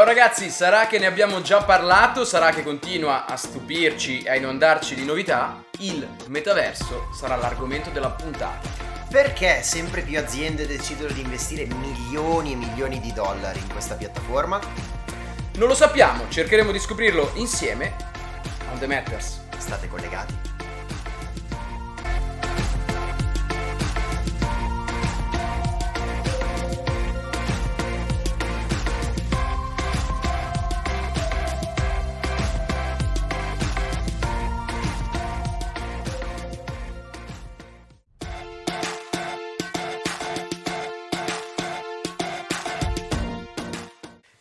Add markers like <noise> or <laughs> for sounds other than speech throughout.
Ciao ragazzi, sarà che ne abbiamo già parlato, sarà che continua a stupirci e a inondarci di novità, il metaverso sarà l'argomento della puntata. Perché sempre più aziende decidono di investire milioni e milioni di dollari in questa piattaforma? Non lo sappiamo, cercheremo di scoprirlo insieme on The Matters. State collegati.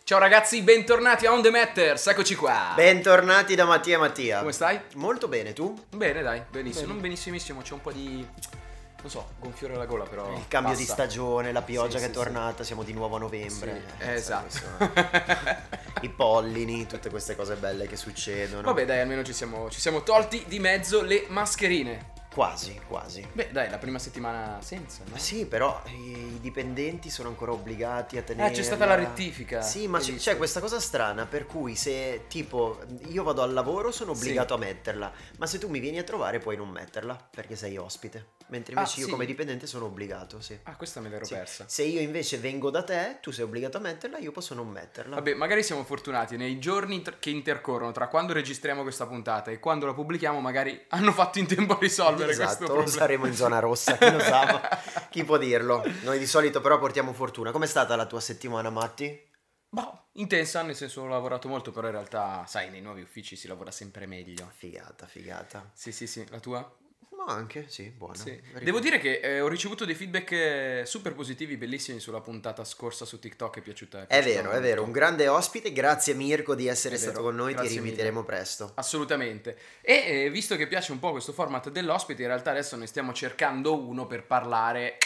Ciao ragazzi, bentornati a On The Matters, eccoci qua. Bentornati da Mattia Mattia. Come stai? Molto bene, tu? Bene, dai, benissimo. Bene. Non benissimissimo, c'è un po' di... non so, gonfiore alla gola però. Il cambio di passa. stagione, la pioggia Sì, che sì, è tornata, siamo di nuovo a novembre. Sì, Eh, esatto. <laughs> I pollini, tutte queste cose belle che succedono. Vabbè dai, almeno ci siamo, ci siamo tolti di mezzo le mascherine. Quasi, quasi. Beh dai, la prima settimana senza, no? Ma sì, però i dipendenti sono ancora obbligati a tenere. Eh, c'è stata la rettifica. Sì, ma Hai c'è, questa cosa strana per cui se tipo io vado al lavoro sono Sì. obbligato a metterla, ma se tu mi vieni a trovare puoi non metterla perché sei ospite. Mentre Ah, invece io sì? come dipendente sono obbligato, sì. Ah, questa me l'ero Sì. persa. Se io invece vengo da te, tu sei obbligato a metterla, io posso non metterla. Vabbè, magari siamo fortunati nei giorni tr- che intercorrono tra quando registriamo questa puntata e quando la pubblichiamo, magari <laughs> hanno fatto in tempo a risolvere Esatto, questo problema. saremo in zona rossa, chi lo sa, <laughs> chi può dirlo? Noi di solito però portiamo fortuna. Com'è stata la tua settimana, Matti? Boh, intensa, nel senso ho lavorato molto, però in realtà, sai, nei nuovi uffici si lavora sempre meglio. Figata, figata. Sì, sì, sì, la tua? Anche, sì, buona. Sì. Devo dire che eh, ho ricevuto dei feedback eh, super positivi, bellissimi sulla puntata scorsa su TikTok, è piaciuta. È vero, è vero, un grande ospite, grazie Mirko di essere È stato vero, con noi, ti grazie rinviteremo presto. Assolutamente. E eh, visto che piace un po' questo format dell'ospite, in realtà adesso ne stiamo cercando uno per parlare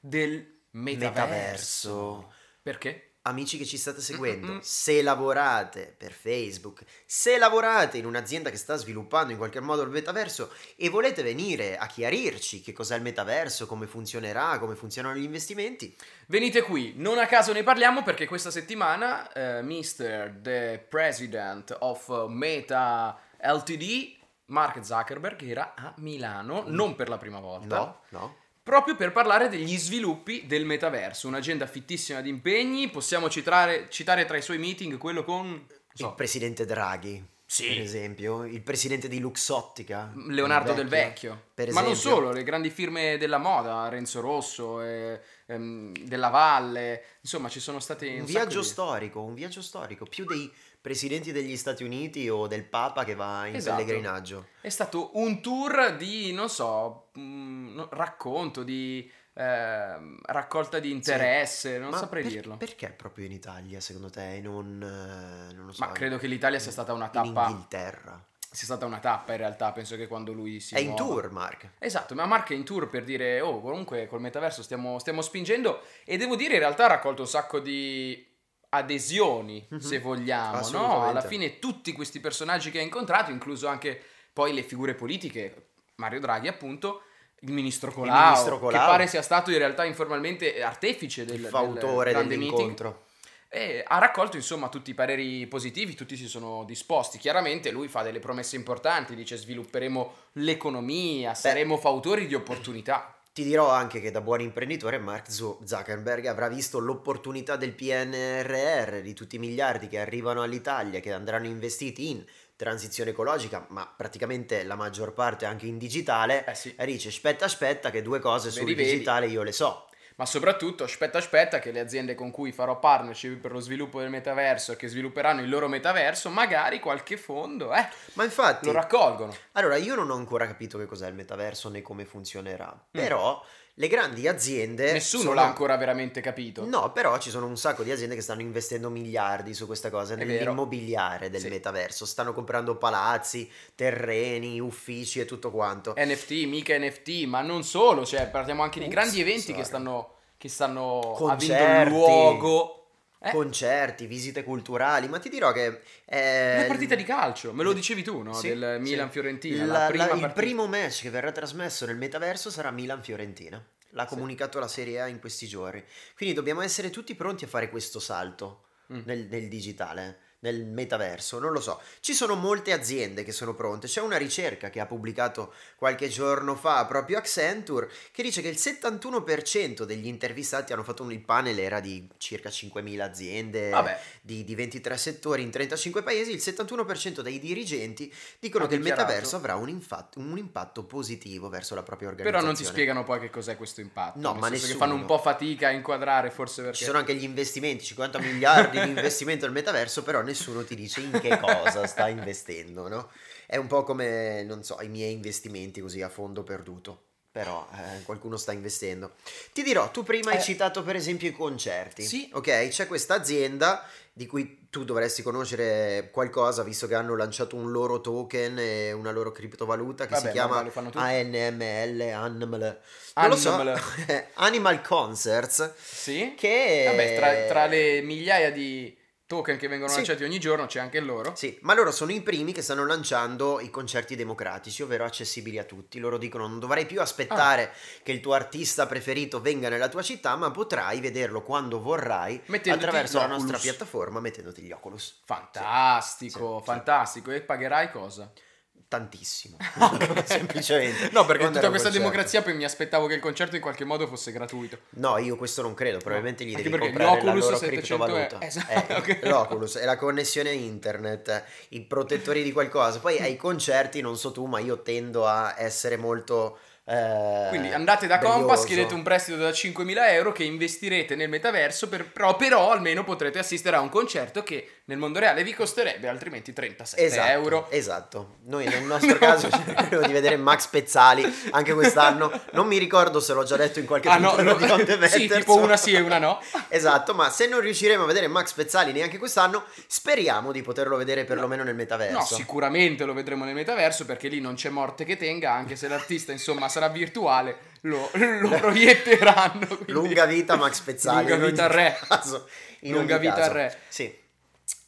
del metaverso. Metaverso. Perché? Amici che ci state seguendo, Mm-mm. se lavorate per Facebook, se lavorate in un'azienda che sta sviluppando in qualche modo il metaverso e volete venire a chiarirci che cos'è il metaverso, come funzionerà, come funzionano gli investimenti, Venite qui, non a caso ne parliamo perché questa settimana eh, Mr. The President of Meta LTD, Mark Zuckerberg, era a Milano, non per la prima volta. no, no, proprio per parlare degli sviluppi del metaverso, un'agenda fittissima di impegni, possiamo citare, citare tra i suoi meeting quello con so, il presidente Draghi, Sì. per esempio, il presidente di Luxottica, Leonardo il del Vecchio, per ma non solo, le grandi firme della moda, Renzo Rosso, eh, ehm, della Valle, insomma ci sono state Un un viaggio sacco di- storico, un viaggio storico, più dei presidenti degli Stati Uniti o del Papa che va in Esatto. pellegrinaggio. È stato un tour di, non so, mm, no- racconto, di ehm, raccolta di interesse, non Ma saprei per- dirlo. Perché proprio in Italia, secondo te, non, eh, non lo so, Ma credo che l'Italia sia stata una in tappa, Inghilterra? sia stata una tappa in realtà, penso che quando lui si È in muova- tour, Mark. Esatto, ma Mark è in tour per dire, oh, comunque col metaverso stiamo, stiamo spingendo e devo dire in realtà ha raccolto un sacco di adesioni, Mhm. se vogliamo, no? Alla fine tutti questi personaggi che ha incontrato, incluso anche poi le figure politiche, Mario Draghi appunto, il ministro Colau, ministro Colau. che pare sia stato in realtà informalmente artefice del, Il del fautore meeting. dell'incontro. E ha raccolto insomma tutti i pareri positivi, tutti si sono disposti. Chiaramente lui fa delle promesse importanti, dice svilupperemo l'economia, saremo fautori di opportunità. Ti dirò anche che da buon imprenditore Mark Zu- Zuckerberg avrà visto l'opportunità del PNRR, di tutti i miliardi che arrivano all'Italia, che andranno investiti in transizione ecologica, ma praticamente la maggior parte anche in digitale. Eh sì. E dice, aspetta, aspetta, che due cose sul digitale io le so. Ma soprattutto, aspetta, aspetta, che le aziende con cui farò partnership per lo sviluppo del metaverso e che svilupperanno il loro metaverso, magari qualche fondo, eh, Ma infatti, lo raccolgono. allora io non ho ancora capito che cos'è il metaverso né come funzionerà, Mm. però le grandi aziende... Nessuno sono- l'ha ancora veramente capito. No, però ci sono un sacco di aziende che stanno investendo miliardi su questa cosa, nell'immobiliare del Sì. metaverso. Stanno comprando palazzi, terreni, uffici e tutto quanto. NFT, mica NFT, ma non solo, cioè parliamo anche di Ups, grandi eventi sorry. che stanno, che stanno Concerti. avendo luogo. Eh, Concerti, visite culturali, ma ti dirò che... eh, una partita di calcio, me lo dicevi tu, no? Sì, Del sì. Milan-Fiorentina. La- la prima la- il primo match che verrà trasmesso nel metaverso sarà Milan-Fiorentina. L'ha Sì. comunicato la Serie A in questi giorni. Quindi dobbiamo essere tutti pronti a fare questo salto. mm. nel, nel digitale nel metaverso, non lo so. Ci sono molte aziende che sono pronte. C'è una ricerca che ha pubblicato qualche giorno fa proprio Accenture che dice che il 71% degli intervistati hanno fatto un il panel era di circa 5.000 aziende di, di, 23 settori in 35 paesi, il 71% dei dirigenti dicono ha che dichiarato. il metaverso avrà un, infa- un, impatto positivo verso la propria organizzazione. Però non ti spiegano poi che cos'è questo impatto. No, ma nessuno. che fanno un po' fatica a inquadrare forse perché... Ci sono anche gli investimenti, 50 miliardi di investimento nel metaverso, però nessuno ti dice in che cosa sta investendo, no? È un po' come, non so, i miei investimenti così a fondo perduto. Però eh, qualcuno sta investendo. Ti dirò, tu prima eh. hai citato per esempio i concerti. Sì. Ok, c'è questa azienda di cui tu dovresti conoscere qualcosa visto che hanno lanciato un loro token e una loro criptovaluta che Vabbè, si chiama ANML, ANML. Non lo so, <laughs> Animal Concerts. Sì. Che... Vabbè, tra, tra le migliaia di token che vengono sì. lanciati ogni giorno, c'è anche loro. Sì, ma loro sono i primi che stanno lanciando i concerti democratici, ovvero accessibili a tutti. Loro dicono non dovrai più aspettare ah. che il tuo artista preferito venga nella tua città, ma potrai vederlo quando vorrai mettendoti attraverso la nostra piattaforma mettendoti gli Oculus. Fantastico, sì. fantastico. E pagherai cosa? Tantissimo, <laughs> <laughs> semplicemente. No, perché tutta questa democrazia poi mi aspettavo che il concerto in qualche modo fosse gratuito. No, io questo non credo, probabilmente no. gli devi comprare la loro criptovaluta. È... <laughs> Esatto, eh, okay. L'Oculus è la connessione a internet, i protettori di qualcosa. Poi ai concerti, non so tu, ma io tendo a essere molto eh, Quindi andate da brioso. Compass, chiedete un prestito da 5.000 euro che investirete nel metaverso, per, però, però, almeno potrete assistere a un concerto che nel mondo reale vi costerebbe altrimenti 37 esatto, euro. Esatto, noi nel nostro no. <laughs> caso cercheremo di vedere Max Pezzali anche quest'anno, non mi ricordo se l'ho già detto in qualche ah, no, no, di Conte Sì, tipo una sì e una no. <laughs> esatto, ma se non riusciremo a vedere Max Pezzali neanche quest'anno, speriamo di poterlo vedere perlomeno nel metaverso. No, sicuramente lo vedremo nel metaverso perché lì non c'è morte che tenga, anche se l'artista insomma sarà virtuale, lo, <laughs> lo proietteranno. Quindi... Lunga vita Max Pezzali. Lunga vita al re. Caso, Lunga vita al re. Sì.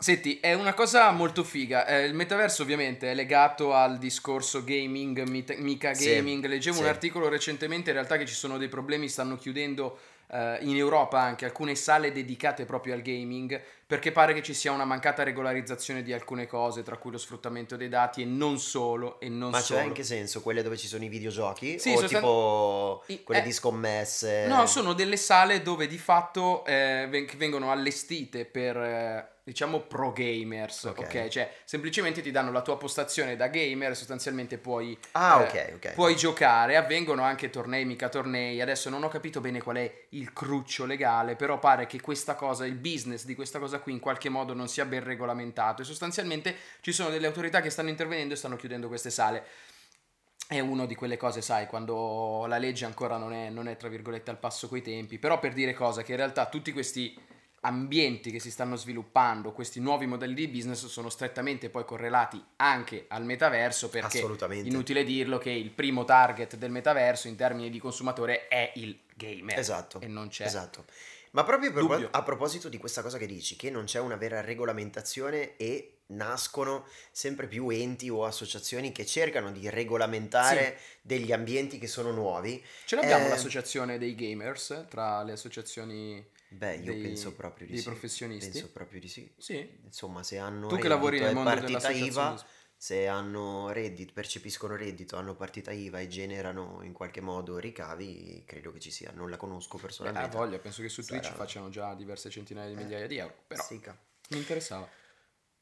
Senti, è una cosa molto figa. Eh, il metaverso ovviamente è legato al discorso gaming, mica gaming. Sì, Leggevo sì. un articolo recentemente in realtà che ci sono dei problemi, stanno chiudendo eh, in Europa anche alcune sale dedicate proprio al gaming perché pare che ci sia una mancata regolarizzazione di alcune cose, tra cui lo sfruttamento dei dati e non solo. E non Ma solo. c'è in che senso? Quelle dove ci sono i videogiochi? Sì, o tipo stan... quelle eh, di scommesse? No, sono delle sale dove di fatto eh, vengono allestite per... Eh, diciamo pro gamers, ok? okay? Cioè, semplicemente ti danno la tua postazione da gamer, sostanzialmente puoi, ah, eh, okay, okay. puoi giocare, avvengono anche tornei, mica tornei, adesso non ho capito bene qual è il cruccio legale, però pare che questa cosa, il business di questa cosa qui in qualche modo non sia ben regolamentato e sostanzialmente ci sono delle autorità che stanno intervenendo e stanno chiudendo queste sale. È una di quelle cose, sai, quando la legge ancora non è, non è, tra virgolette al passo coi tempi, però per dire cosa, che in realtà tutti questi ambienti che si stanno sviluppando, questi nuovi modelli di business sono strettamente poi correlati anche al metaverso perché inutile dirlo che il primo target del metaverso in termini di consumatore è il gamer esatto, e non c'è. Esatto. Ma proprio per, a proposito di questa cosa che dici, che non c'è una vera regolamentazione e nascono sempre più enti o associazioni che cercano di regolamentare sì. degli ambienti che sono nuovi. Ce l'abbiamo eh... l'associazione dei gamers tra le associazioni Beh, io dei, penso proprio di dei sì. professionisti. Penso proprio di sì. Sì. Insomma, se hanno tu che lavori nel mondo partita IVA, se hanno reddito, percepiscono reddito, hanno partita IVA e generano in qualche modo ricavi, credo che ci sia. Non la conosco personalmente. Beh, voglia, penso che su Sarà... Twitch facciano già diverse centinaia di migliaia di euro. Però Sica. mi interessava.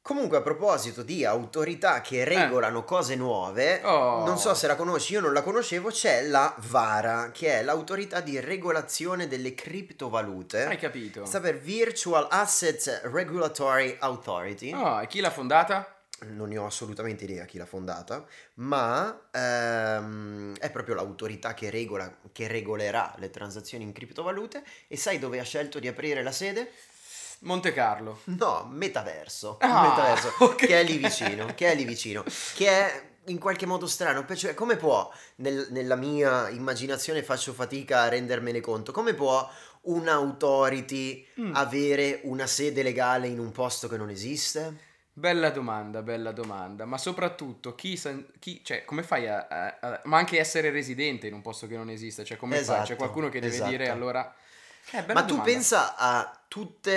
Comunque, a proposito di autorità che regolano eh. cose nuove, oh. non so se la conosci, io non la conoscevo, c'è la VARA, che è l'autorità di regolazione delle criptovalute. Hai capito? Sta per Virtual Assets Regulatory Authority. Oh, e chi l'ha fondata? Non ne ho assolutamente idea chi l'ha fondata, ma ehm, è proprio l'autorità che, regola, che regolerà le transazioni in criptovalute. E sai dove ha scelto di aprire la sede? Monte Carlo. No, Metaverso. Ah, metaverso okay. Che è lì vicino, che è lì vicino. Che è in qualche modo strano. Cioè, come può, nel, nella mia immaginazione faccio fatica a rendermene conto, come può un'autority mm. avere una sede legale in un posto che non esiste? Bella domanda, bella domanda, ma soprattutto chi, chi cioè, come fai a, a, a, ma anche essere residente in un posto che non esiste, cioè come esatto, fai? C'è qualcuno che deve esatto. dire allora Eh, Ma tu domanda. pensa a tutti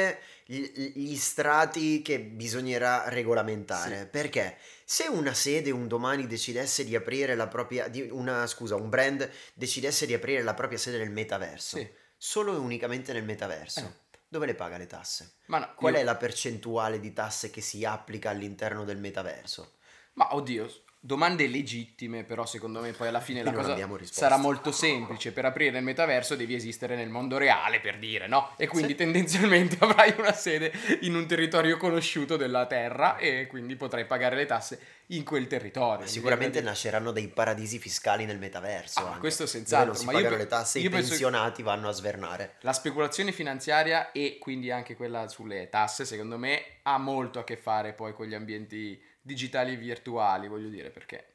gli strati che bisognerà regolamentare, Sì. perché se una sede un domani decidesse di aprire la propria, di una, scusa, un brand decidesse di aprire la propria sede nel metaverso, Sì. solo e unicamente nel metaverso, Eh. Dove le paga le tasse? Ma no, Qual io- è la percentuale di tasse che si applica all'interno del metaverso? Ma oddio, domande legittime, però secondo me poi alla fine la cosa sarà molto semplice. Per aprire il metaverso devi esistere nel mondo reale, per dire, no? E quindi Sì. tendenzialmente <laughs> avrai una sede in un territorio conosciuto della Terra e quindi potrai pagare le tasse in quel territorio. Sicuramente da nasceranno dei paradisi fiscali nel metaverso. Ah, questo dove senz'altro, non si ma io pagano pe- le tasse, i io pensionati vanno a svernare. La speculazione finanziaria e quindi anche quella sulle tasse, secondo me, ha molto a che fare poi con gli ambienti digitali e virtuali, voglio dire, perché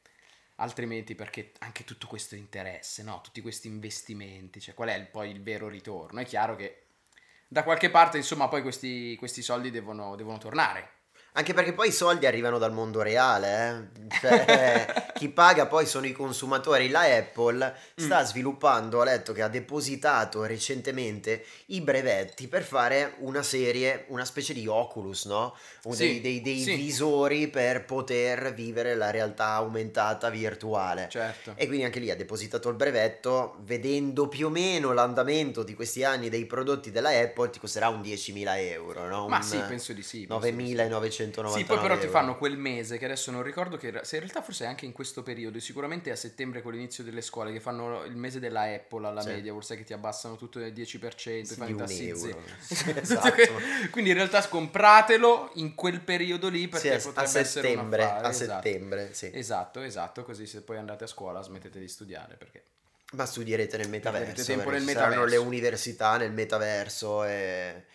altrimenti perché anche tutto questo interesse, no? Tutti questi investimenti, cioè qual è il- poi il vero ritorno? È chiaro che da qualche parte, insomma, poi questi, questi soldi devono, devono tornare. Anche perché poi i soldi arrivano dal mondo reale, eh. Cioè, <laughs> chi paga poi sono i consumatori. La Apple sta Mm. sviluppando, ho letto che ha depositato recentemente i brevetti per fare una serie, una specie di Oculus, no? Un Sì, dei, dei- dei sì. visori per poter vivere la realtà aumentata virtuale. Certo. E quindi anche lì ha depositato il brevetto, vedendo più o meno l'andamento di questi anni dei prodotti della Apple, ti costerà un 10.000 euro, no? Ma Un sì, penso di sì. penso sì. 9.999 Sì, poi però ti euro. fanno quel mese che adesso non ricordo che se in realtà forse è anche in questo periodo, sicuramente è a settembre con l'inizio delle scuole che fanno il mese della Apple alla Sì. media, forse che ti abbassano tutto del 10%, Sì, fanno i un tassi euro. zero. <laughs> Sì, esatto. Quindi in realtà compratelo in quel periodo lì Sì, perché a- potrebbe a settembre, a esatto. settembre, sì. Esatto, esatto, così se poi andate a scuola smettete di studiare perché Ma studierete nel metaverso, tempo nel ci saranno metaverso. le università nel metaverso e...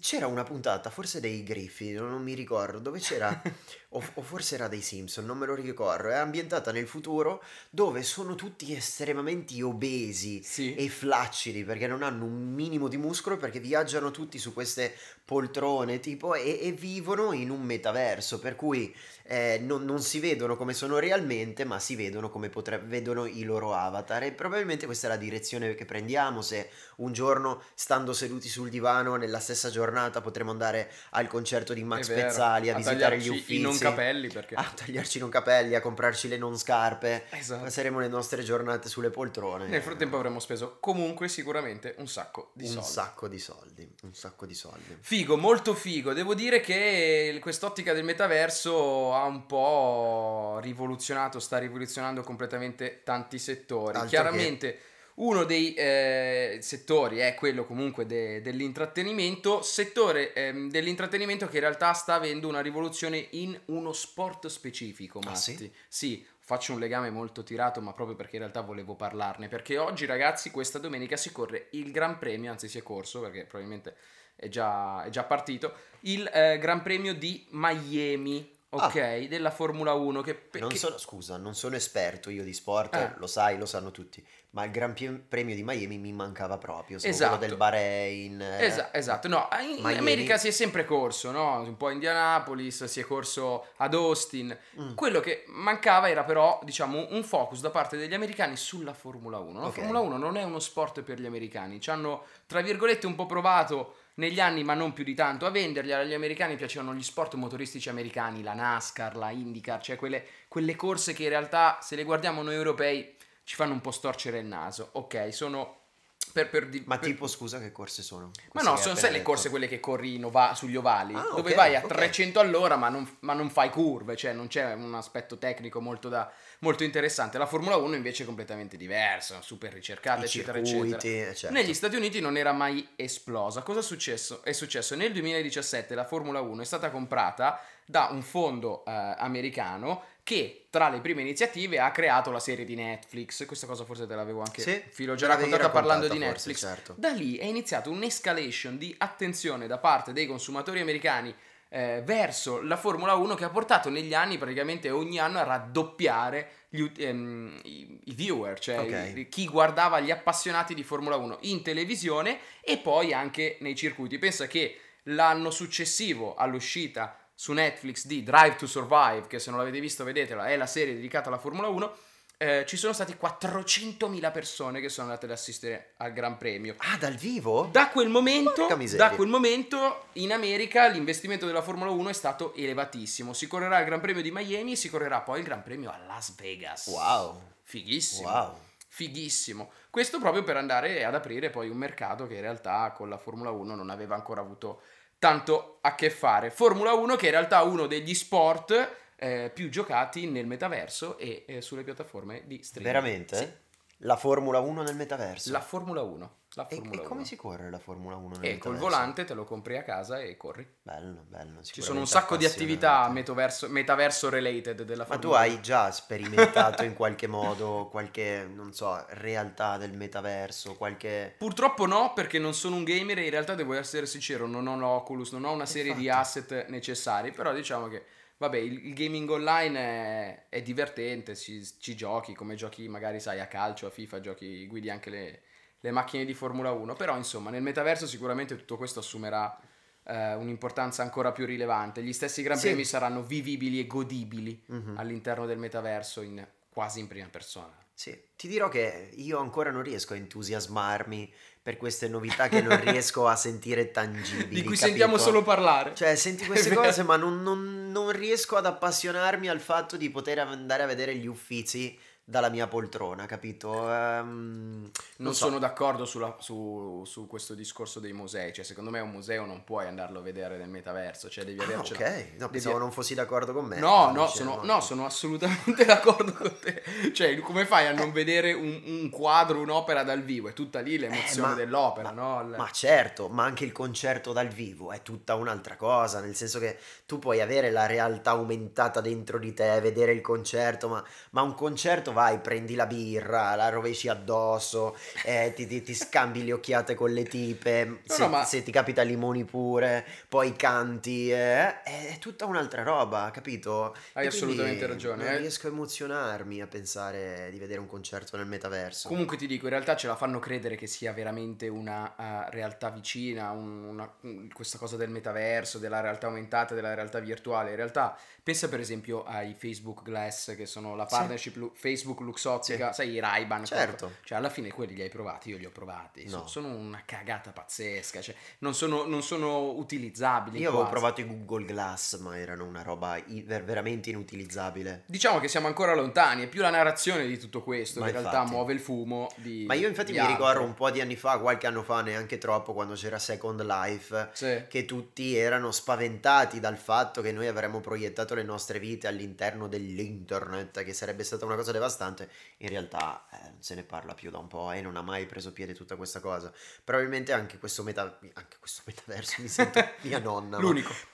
C'era una puntata, forse dei Griffi, non mi ricordo, dove c'era, <laughs> o, o forse era dei Simpson, non me lo ricordo, è ambientata nel futuro dove sono tutti estremamente obesi sì. e flaccidi perché non hanno un minimo di muscolo perché viaggiano tutti su queste poltrone tipo e, e vivono in un metaverso per cui eh, non, non si vedono come sono realmente ma si vedono come potrebbero vedono i loro avatar e probabilmente questa è la direzione che prendiamo se un giorno stando seduti sul divano nella stessa giornata potremo andare al concerto di Max Pezzali a, visitare gli uffici capelli perché a tagliarci non capelli a comprarci le non scarpe Esatto. passeremo le nostre giornate sulle poltrone Nel frattempo avremmo speso comunque sicuramente un sacco di un soldi. sacco di soldi, un sacco di soldi. Figo, molto figo. Devo dire che quest'ottica del metaverso ha un po' rivoluzionato, sta rivoluzionando completamente tanti settori. Altro Chiaramente uno dei eh, settori è quello comunque de- dell'intrattenimento, settore ehm, dell'intrattenimento che in realtà sta avendo una rivoluzione in uno sport specifico, Ah, Matti. sì? Sì, faccio un legame molto tirato, ma proprio perché in realtà volevo parlarne. Perché oggi, ragazzi, questa domenica si corre il Gran Premio, anzi si è corso perché probabilmente è già, è già partito, il eh, Gran Premio di Miami, ok? Della Formula 1. Che, Ah. Non che- sono, scusa, non sono esperto io di sport, Eh. lo sai, lo sanno tutti, ma il Gran Premio di Miami mi mancava proprio, sono Esatto. quello del Bahrain. eh. Esa- esatto, no, in Miami. America si è sempre corso, no? Un po' a Indianapolis, si è corso ad Austin. Mm. Quello che mancava era però, diciamo, un focus da parte degli americani sulla Formula 1. La Ok. Formula 1 non è uno sport per gli americani, ci hanno, tra virgolette, un po' provato negli anni, ma non più di tanto, a venderli. Agli americani piacevano gli sport motoristici americani, la NASCAR, la IndyCar, cioè quelle, quelle corse che in realtà, se le guardiamo noi europei, ci fanno un po' storcere il naso. Ok, sono... Per, per di- Ma per- tipo, scusa, che corse sono? ma no, sono sai le corse quelle che corri in ova- sugli ovali, Ah, dove vai a ok. 300 all'ora ma non, ma non fai curve, cioè non c'è un aspetto tecnico molto, da- molto interessante. La Formula 1 invece è completamente diversa, super ricercata, I eccetera, circuiti, eccetera. certo. Negli Stati Uniti non era mai esplosa. Cosa è successo? È successo nel 2017 la Formula 1 è stata comprata da un fondo eh, americano che tra le prime iniziative ha creato la serie di Netflix. Questa cosa forse te l'avevo anche Sì, filo già raccontata parlando di Netflix. forse, certo. Da lì è iniziata un'escalation di attenzione da parte dei consumatori americani eh, verso la Formula 1 che ha portato negli anni praticamente ogni anno a raddoppiare gli ehm, i, i viewer, cioè Ok. i- chi guardava gli appassionati di Formula 1 in televisione e poi anche nei circuiti. Pensa che l'anno successivo all'uscita su Netflix di Drive to Survive, che se non l'avete visto vedetela, è la serie dedicata alla Formula 1, eh, ci sono stati 400.000 persone che sono andate ad assistere al Gran Premio. Ah, dal vivo? Da quel, momento, da quel momento in America l'investimento della Formula 1 è stato elevatissimo. Si correrà il Gran Premio di Miami e si correrà poi il Gran Premio a Las Vegas. Wow. Fighissimo. Wow. Fighissimo. Questo proprio per andare ad aprire poi un mercato che in realtà con la Formula 1 non aveva ancora avuto tanto a che fare. Formula 1 che in realtà è uno degli sport eh, più giocati nel metaverso e eh, sulle piattaforme di streaming. Veramente? Sì. La Formula 1 nel metaverso. La Formula 1. La E, Formula e come 1. si corre la Formula 1 nel E col volante te lo compri a casa e corri. Bello, bello. Ci sono un sacco di attività metaverso, metaverso related della Ma tu Formula hai 1. già sperimentato in <laughs> qualche modo qualche, non so, realtà del metaverso, qualche... Purtroppo no, perché non sono un gamer e in realtà devo essere sincero, non ho l'Oculus, non ho una serie di Infatti. asset necessari, però diciamo che, vabbè, il, il gaming online è, è divertente, ci, ci giochi come giochi magari, sai, a calcio, a FIFA, giochi, guidi anche le, le macchine di Formula 1, però insomma nel metaverso sicuramente tutto questo assumerà eh, un'importanza ancora più rilevante, gli stessi Gran Sì. Premi saranno vivibili e godibili Mhm. all'interno del metaverso in, quasi in prima persona. Sì, ti dirò che io ancora non riesco a entusiasmarmi per queste novità che non riesco a sentire tangibili. Di cui capito? sentiamo solo parlare. Cioè, senti <laughs> queste cose, ma non, non- non riesco ad appassionarmi al fatto di poter andare a vedere gli uffizi dalla mia poltrona, capito? Ehm, Non so. sono d'accordo sulla- su, su questo discorso dei musei, cioè secondo me un museo non puoi andarlo a vedere nel metaverso, cioè devi Ah, avercela. ok, no, devi- pensavo non fossi d'accordo con me. No, no sono, no, sono assolutamente <laughs> d'accordo con te. Cioè, come fai a non vedere un, un quadro, un'opera dal vivo? È tutta lì l'emozione Eh, ma- dell'opera, ma- no? Il- Ma certo, ma anche il concerto dal vivo è tutta un'altra cosa, nel senso che tu puoi avere la realtà aumentata dentro di te, vedere il concerto, ma, ma un concerto vai, prendi la birra, la rovesci addosso, eh, ti, ti- ti scambi le occhiate con le tipe, se, no, ma- se ti capita limoni pure, poi canti, eh, è tutta un'altra roba, capito? Hai assolutamente ragione, Non eh. riesco a emozionarmi a pensare di vedere un concerto nel metaverso. Comunque ti dico, in realtà ce la fanno credere che sia veramente una eh, realtà vicina, un- una- un- questa cosa del metaverso, della realtà aumentata, della realtà virtuale. In realtà, pensa per esempio ai Facebook Glass, che sono la Sì. partnership Lu- Facebook Luxottica, sai i Ray-Ban. Certo. Cioè, alla fine quelli li hai provati, io li ho provati. No. sono una cagata pazzesca, cioè, non sono, non sono utilizzabili. Io avevo quasi. provato i Google Glass, ma erano una roba veramente inutilizzabile. Diciamo che siamo ancora lontani, è più la narrazione di tutto questo Ma che in realtà infatti. muove il fumo di Ma io infatti mi ricordo altro. un po' di anni fa, qualche anno fa, neanche troppo, quando c'era Second Life, Sì. che tutti erano spaventati dal fatto che noi avremmo proiettato le nostre vite all'interno dell'internet, che sarebbe stata una cosa devastante. In realtà eh, non se ne parla più da un po' e non ha mai preso piede tutta questa cosa. Probabilmente anche questo, meta- anche questo metaverso mi sento <laughs> mia nonna. ma- L'unico. <laughs>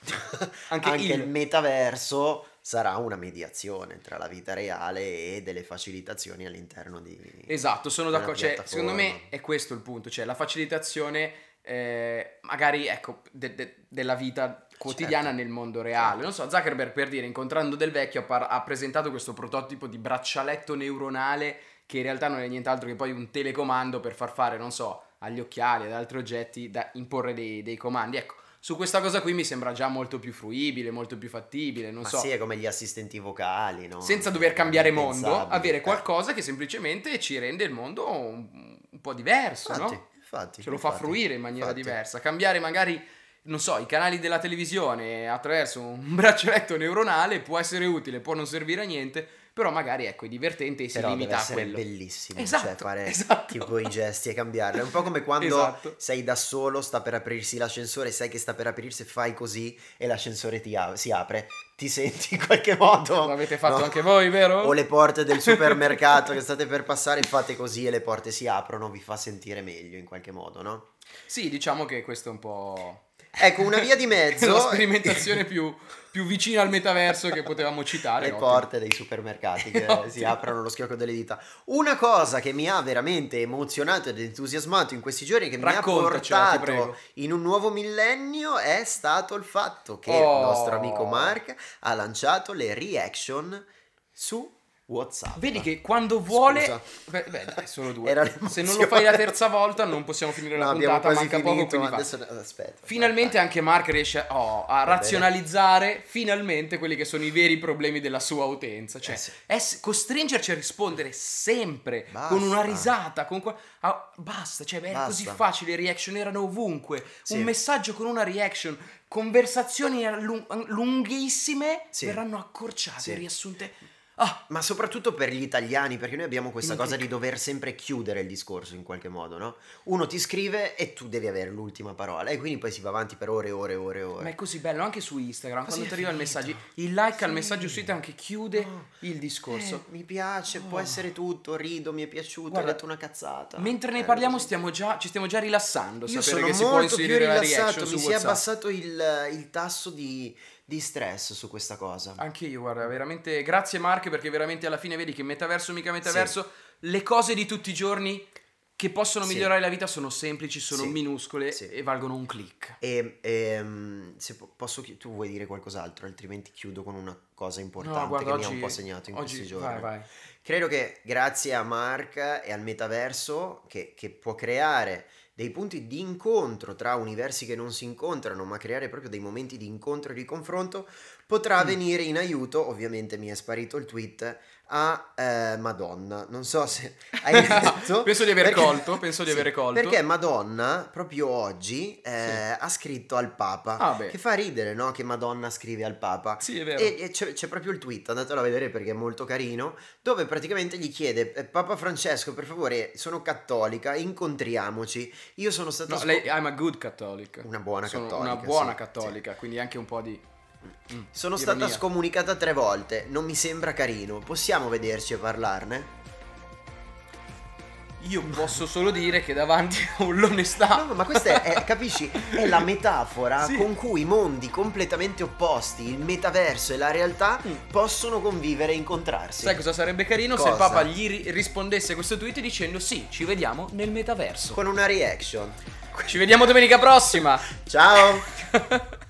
Anche anche, il. il metaverso sarà una mediazione tra la vita reale e delle facilitazioni all'interno di... Esatto, sono d'accordo. Cioè, secondo me è questo il punto, cioè la facilitazione eh, magari ecco de- de- della vita quotidiana Certo. nel mondo reale. Certo. Non so, Zuckerberg per dire, incontrando Del Vecchio ha, par- ha presentato questo prototipo di braccialetto neuronale che in realtà non è nient'altro che poi un telecomando per far fare, non so, agli occhiali, ad altri oggetti da imporre dei, dei comandi. Ecco, su questa cosa qui mi sembra già molto più fruibile, molto più fattibile, non Ma so. sì, è come gli assistenti vocali, no? senza dover cambiare mondo, avere Eh, qualcosa che semplicemente ci rende il mondo un, un po' diverso, Infatti, no? Infatti. Ce lo fa fruire in maniera infatti. diversa. Cambiare magari, non so, i canali della televisione attraverso un <laughs> braccialetto neuronale può essere utile, può non servire a niente, però magari ecco, è divertente e si Però limita a essere quello. bellissimo, Esatto, cioè fare <laughs> esatto. tipo i gesti e cambiarle. È un po' come <laughs> quando Esatto. sei da solo, sta per aprirsi l'ascensore, sai che sta per aprirsi, fai così e l'ascensore ti a- si apre. Ti senti in qualche modo. Lo avete fatto no? anche voi, vero? O le porte del supermercato che state per passare, fate così e le porte si aprono, vi fa sentire meglio in qualche modo, no? Sì, diciamo che questo è un po'... Ecco, una via di mezzo. la sperimentazione più, più vicina al metaverso che potevamo citare. le ottimo. porte dei supermercati che <laughs> si aprono allo schiocco delle dita. Una cosa che mi ha veramente emozionato ed entusiasmato in questi giorni, che mi ha portato in un nuovo millennio, è stato il fatto che Oh. il nostro amico Mark ha lanciato le reaction su WhatsApp. Vedi che quando vuole... Scusa. Beh, beh, dai, solo due. Se non lo fai la terza volta non possiamo finire No, la puntata, manca poco, finito, va. adesso aspetta. Finalmente vai, anche Mark riesce oh, a bene. razionalizzare finalmente quelli che sono i veri problemi della sua utenza. Cioè, Eh sì. costringerci a rispondere sempre Basta. con una risata. Con qua- ah, basta, cioè, era Basta. così facile. Le reaction erano ovunque. Sì. Un messaggio con una reaction. Conversazioni lung- lunghissime Sì. verranno accorciate, Sì. riassunte. Ah, Ma soprattutto per gli italiani, perché noi abbiamo questa cosa di dover sempre chiudere il discorso in qualche modo, no? Uno ti scrive e tu devi avere l'ultima parola e quindi poi si va avanti per ore e ore e ore e ore. Ma è così bello anche su Instagram. Così quando ti arriva il finito. messaggio, il like al Sì. messaggio su Instagram che chiude No. il discorso. Eh, mi piace, può Oh. essere tutto, rido, mi è piaciuto, Guarda, ho detto una cazzata. Mentre ne Eh, parliamo così. stiamo già, ci stiamo già rilassando. Io sapere sono che si può molto più inserire la rilassato, reaction su mi si è WhatsApp. abbassato il, il tasso di, di stress su questa cosa. Anche io, guarda, veramente grazie Mark perché veramente alla fine vedi che metaverso mica metaverso, le cose di tutti i giorni che possono Sì. migliorare la vita sono semplici, sono Sì. minuscole Sì. e valgono un click. E, ehm, se po- posso, tu vuoi dire qualcos'altro, altrimenti chiudo con una cosa importante No, guarda, che oggi, mi ha un po' segnato in oggi, questi giorni. Vai, vai. Credo che grazie a Mark e al metaverso che, che può creare dei punti di incontro tra universi che non si incontrano, ma creare proprio dei momenti di incontro e di confronto, potrà Mm. venire in aiuto, ovviamente mi è sparito il tweet, a eh, Madonna. Non so se <laughs> hai letto. Penso di aver perché- colto, penso di Sì, aver colto. Perché Madonna, proprio oggi, eh, Sì. ha scritto al Papa. Ah, che fa ridere, no? Che Madonna scrive al Papa. Sì, è vero. E, e c'è, c'è proprio il tweet, andatelo a vedere perché è molto carino, dove praticamente gli chiede, "Eh, Papa Francesco, per favore, sono cattolica, incontriamoci. Io sono stata... No, sco- lei, I'm a good cattolic. Una buona Sono cattolica. Una buona sì, cattolica, quindi anche un po' di... Mm, Sono ironia. stata scomunicata tre volte, non mi sembra carino. Possiamo vederci e parlarne? Io posso solo dire che davanti a l'onestà... No, ma questa è, è- capisci? È la metafora Sì. con cui mondi completamente opposti, il metaverso e la realtà, Mm. possono convivere e incontrarsi. Sai cosa sarebbe carino se il Cosa? Papa gli ri- rispondesse a questo tweet dicendo sì, ci vediamo nel metaverso. Con una reaction. Ci vediamo domenica prossima. Ciao! <laughs>